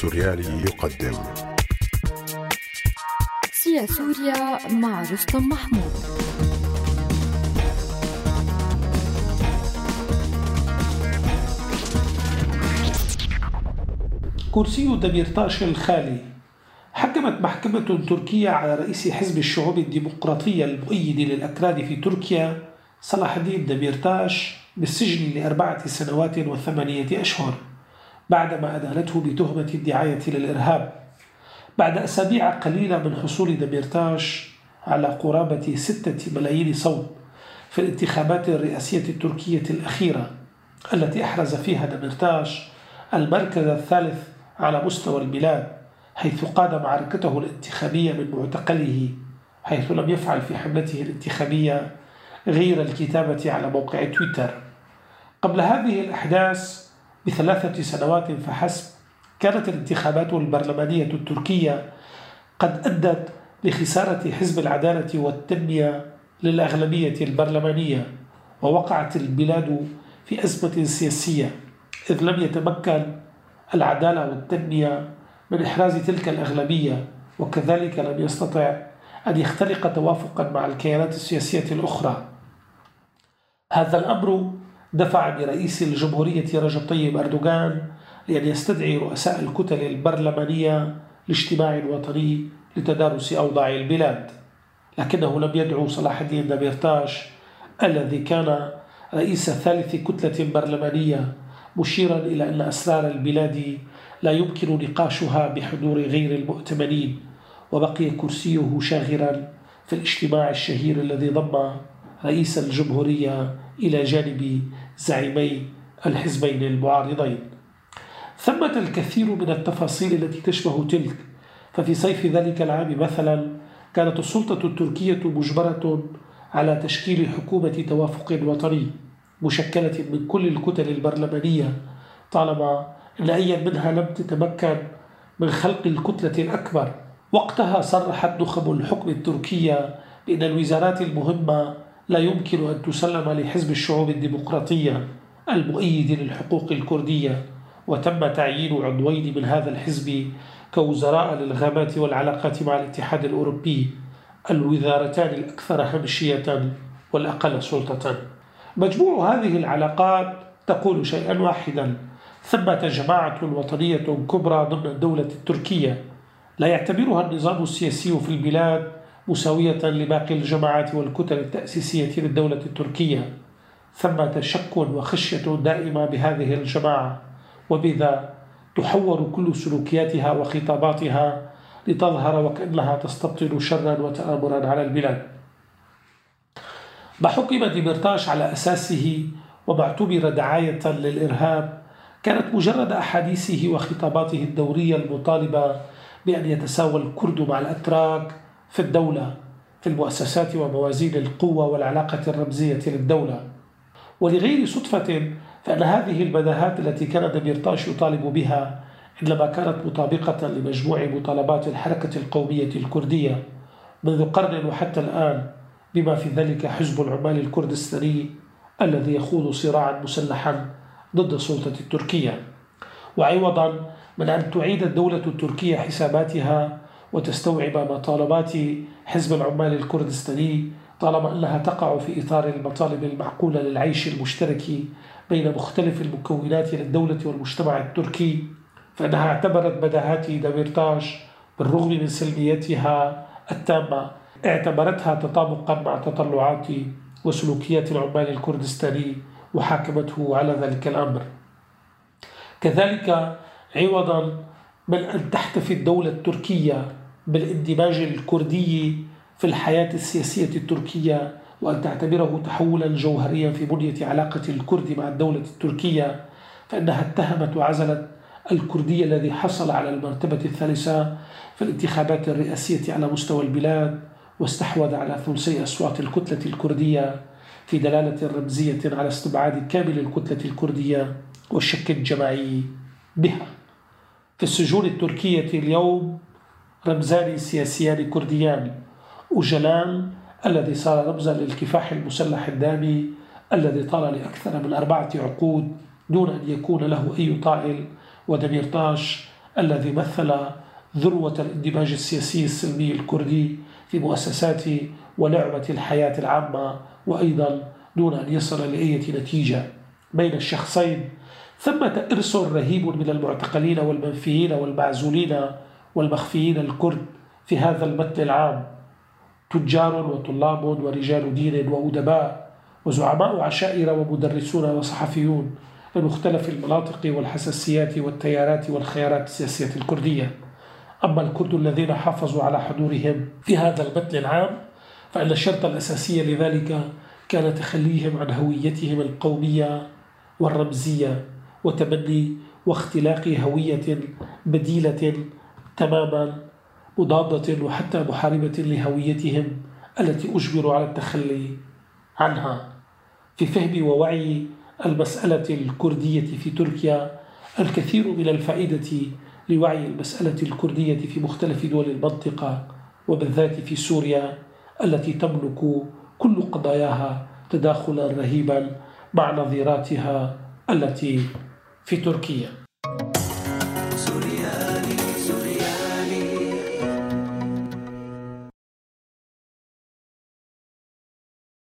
السوريالي يقدم. سيا سوريا مع رستم محمود. كرسي دميرتاش الخالي. حكمت محكمة تركية على رئيس حزب الشعوب الديمقراطية المؤيد للأكراد في تركيا صلاح الدين دميرتاش بالسجن لأربعة سنوات وثمانية أشهر. بعدما أدانته بتهمة الدعاية للإرهاب بعد أسابيع قليلة من حصول دميرتاش على قرابة ستة ملايين صوت في الانتخابات الرئاسية التركية الأخيرة التي أحرز فيها دميرتاش المركز الثالث على مستوى البلاد حيث قاد معركته الانتخابية من معتقله حيث لم يفعل في حملته الانتخابية غير الكتابة على موقع تويتر. قبل هذه الأحداث بثلاثة سنوات فحسب كانت الانتخابات البرلمانية التركية قد أدت لخسارة حزب العدالة والتنمية للأغلبية البرلمانية ووقعت البلاد في أزمة سياسية إذ لم يتمكن العدالة والتنمية من إحراز تلك الأغلبية وكذلك لم يستطع أن يختلق توافقا مع الكيانات السياسية الأخرى. هذا الأمر دفع برئيس الجمهورية رجب طيب أردوغان لأن يستدعي رؤساء الكتل البرلمانية لاجتماع وطني لتدارس أوضاع البلاد. لكنه لم يدعو صلاح الدين دميرتاش الذي كان رئيس ثالث كتلة برلمانية مشيرا إلى أن أسرار البلاد لا يمكن نقاشها بحضور غير المؤتمنين وبقي كرسيه شاغرا في الاجتماع الشهير الذي ضم رئيس الجمهورية إلى جانب زعيمي الحزبين المعارضين. ثمة الكثير من التفاصيل التي تشبه تلك ففي صيف ذلك العام مثلا كانت السلطة التركية مجبرة على تشكيل حكومة توافق وطني مشكلة من كل الكتل البرلمانية طالما أن أي منها لم تتمكن من خلق الكتلة الأكبر. وقتها صرحت نخب الحكم التركية بأن الوزارات المهمة لا يمكن أن تسلم لحزب الشعوب الديمقراطية المؤيد للحقوق الكردية وتم تعيين عضوين من هذا الحزب كوزراء للغابات والعلاقات مع الاتحاد الأوروبي الوزارتان الأكثر همشية والأقل سلطة. مجموع هذه العلاقات تقول شيئا واحدا ثمة جماعة وطنية كبرى ضمن الدولة التركية. لا يعتبرها النظام السياسي في البلاد مساوية لباقي الجماعات والكتل التأسيسية للدولة التركية ثمة شك وخشية دائمة بهذه الجماعة. وبذا تحور كل سلوكياتها وخطاباتها لتظهر وكأنها تستبطن شرا وتآمرا على البلاد. ما حكم ديمرتاش على أساسه وما دعاية للإرهاب؟ كانت مجرد أحاديثه وخطاباته الدورية المطالبة بأن يتساوى الكرد مع الأتراك في الدولة في المؤسسات وموازين القوة والعلاقة الرمزية للدولة. ولغير صدفة فأن هذه البداهات التي كان دميرتاش يطالب بها إنما كانت مطابقة لمجموع مطالبات الحركة القومية الكردية منذ قرن وحتى الآن بما في ذلك حزب العمال الكردستاني الذي يخوض صراعا مسلحا ضد السلطة التركية. وعوضا من أن تعيد الدولة التركية حساباتها وتستوعب مطالبات حزب العمال الكردستاني طالما أنها تقع في إطار المطالب المعقولة للعيش المشترك بين مختلف المكونات للدولة والمجتمع التركي فإنها اعتبرت بداهات دميرتاش بالرغم من سلميتها التامة. اعتبرتها تطابقا مع تطلعات وسلوكيات العمال الكردستاني وحاكمته على ذلك الأمر. كذلك عوضا من أن تحتفي الدولة التركية بالإندماج الكردي في الحياة السياسية التركية وأن تعتبره تحولا جوهريا في بنية علاقة الكرد مع الدولة التركية فإنها اتهمت وعزلت الكردي الذي حصل على المرتبة الثالثة في الانتخابات الرئاسية على مستوى البلاد واستحوذ على ثلثي أصوات الكتلة الكردية في دلالة رمزية على استبعاد كامل الكتلة الكردية والشك الجماعي بها. في السجون التركية اليوم رمزان سياسيان كرديان أوجلان الذي صار رمزا للكفاح المسلح الدامي الذي طال لأكثر من أربعة عقود دون أن يكون له أي طائل. ودميرتاش الذي مثل ذروة الاندماج السياسي السلمي الكردي في مؤسسات ولعبة الحياة العامة وأيضا دون أن يصل لأي نتيجة. بين الشخصين ثمة إرث رهيب من المعتقلين والمنفيين والمعزولين والمخفيين الكرد في هذا المتن العام. تجار وطلاب ورجال دين وأدباء وزعماء عشائر ومدرسون وصحفيون من مختلف المناطق والحساسيات والتيارات والخيارات السياسية الكردية. أما الكرد الذين حافظوا على حضورهم في هذا المتن العام فإن الشرط الأساسي لذلك كان تخليهم عن هويتهم القومية والرمزية وتبني واختلاق هوية بديلة تماما مضادة وحتى محاربة لهويتهم التي أجبروا على التخلي عنها. في فهم ووعي المسألة الكردية في تركيا الكثير من الفائدة لوعي المسألة الكردية في مختلف دول المنطقة وبالذات في سوريا التي تملك كل قضاياها تداخلا رهيبا مع نظيراتها التي في تركيا. سوريا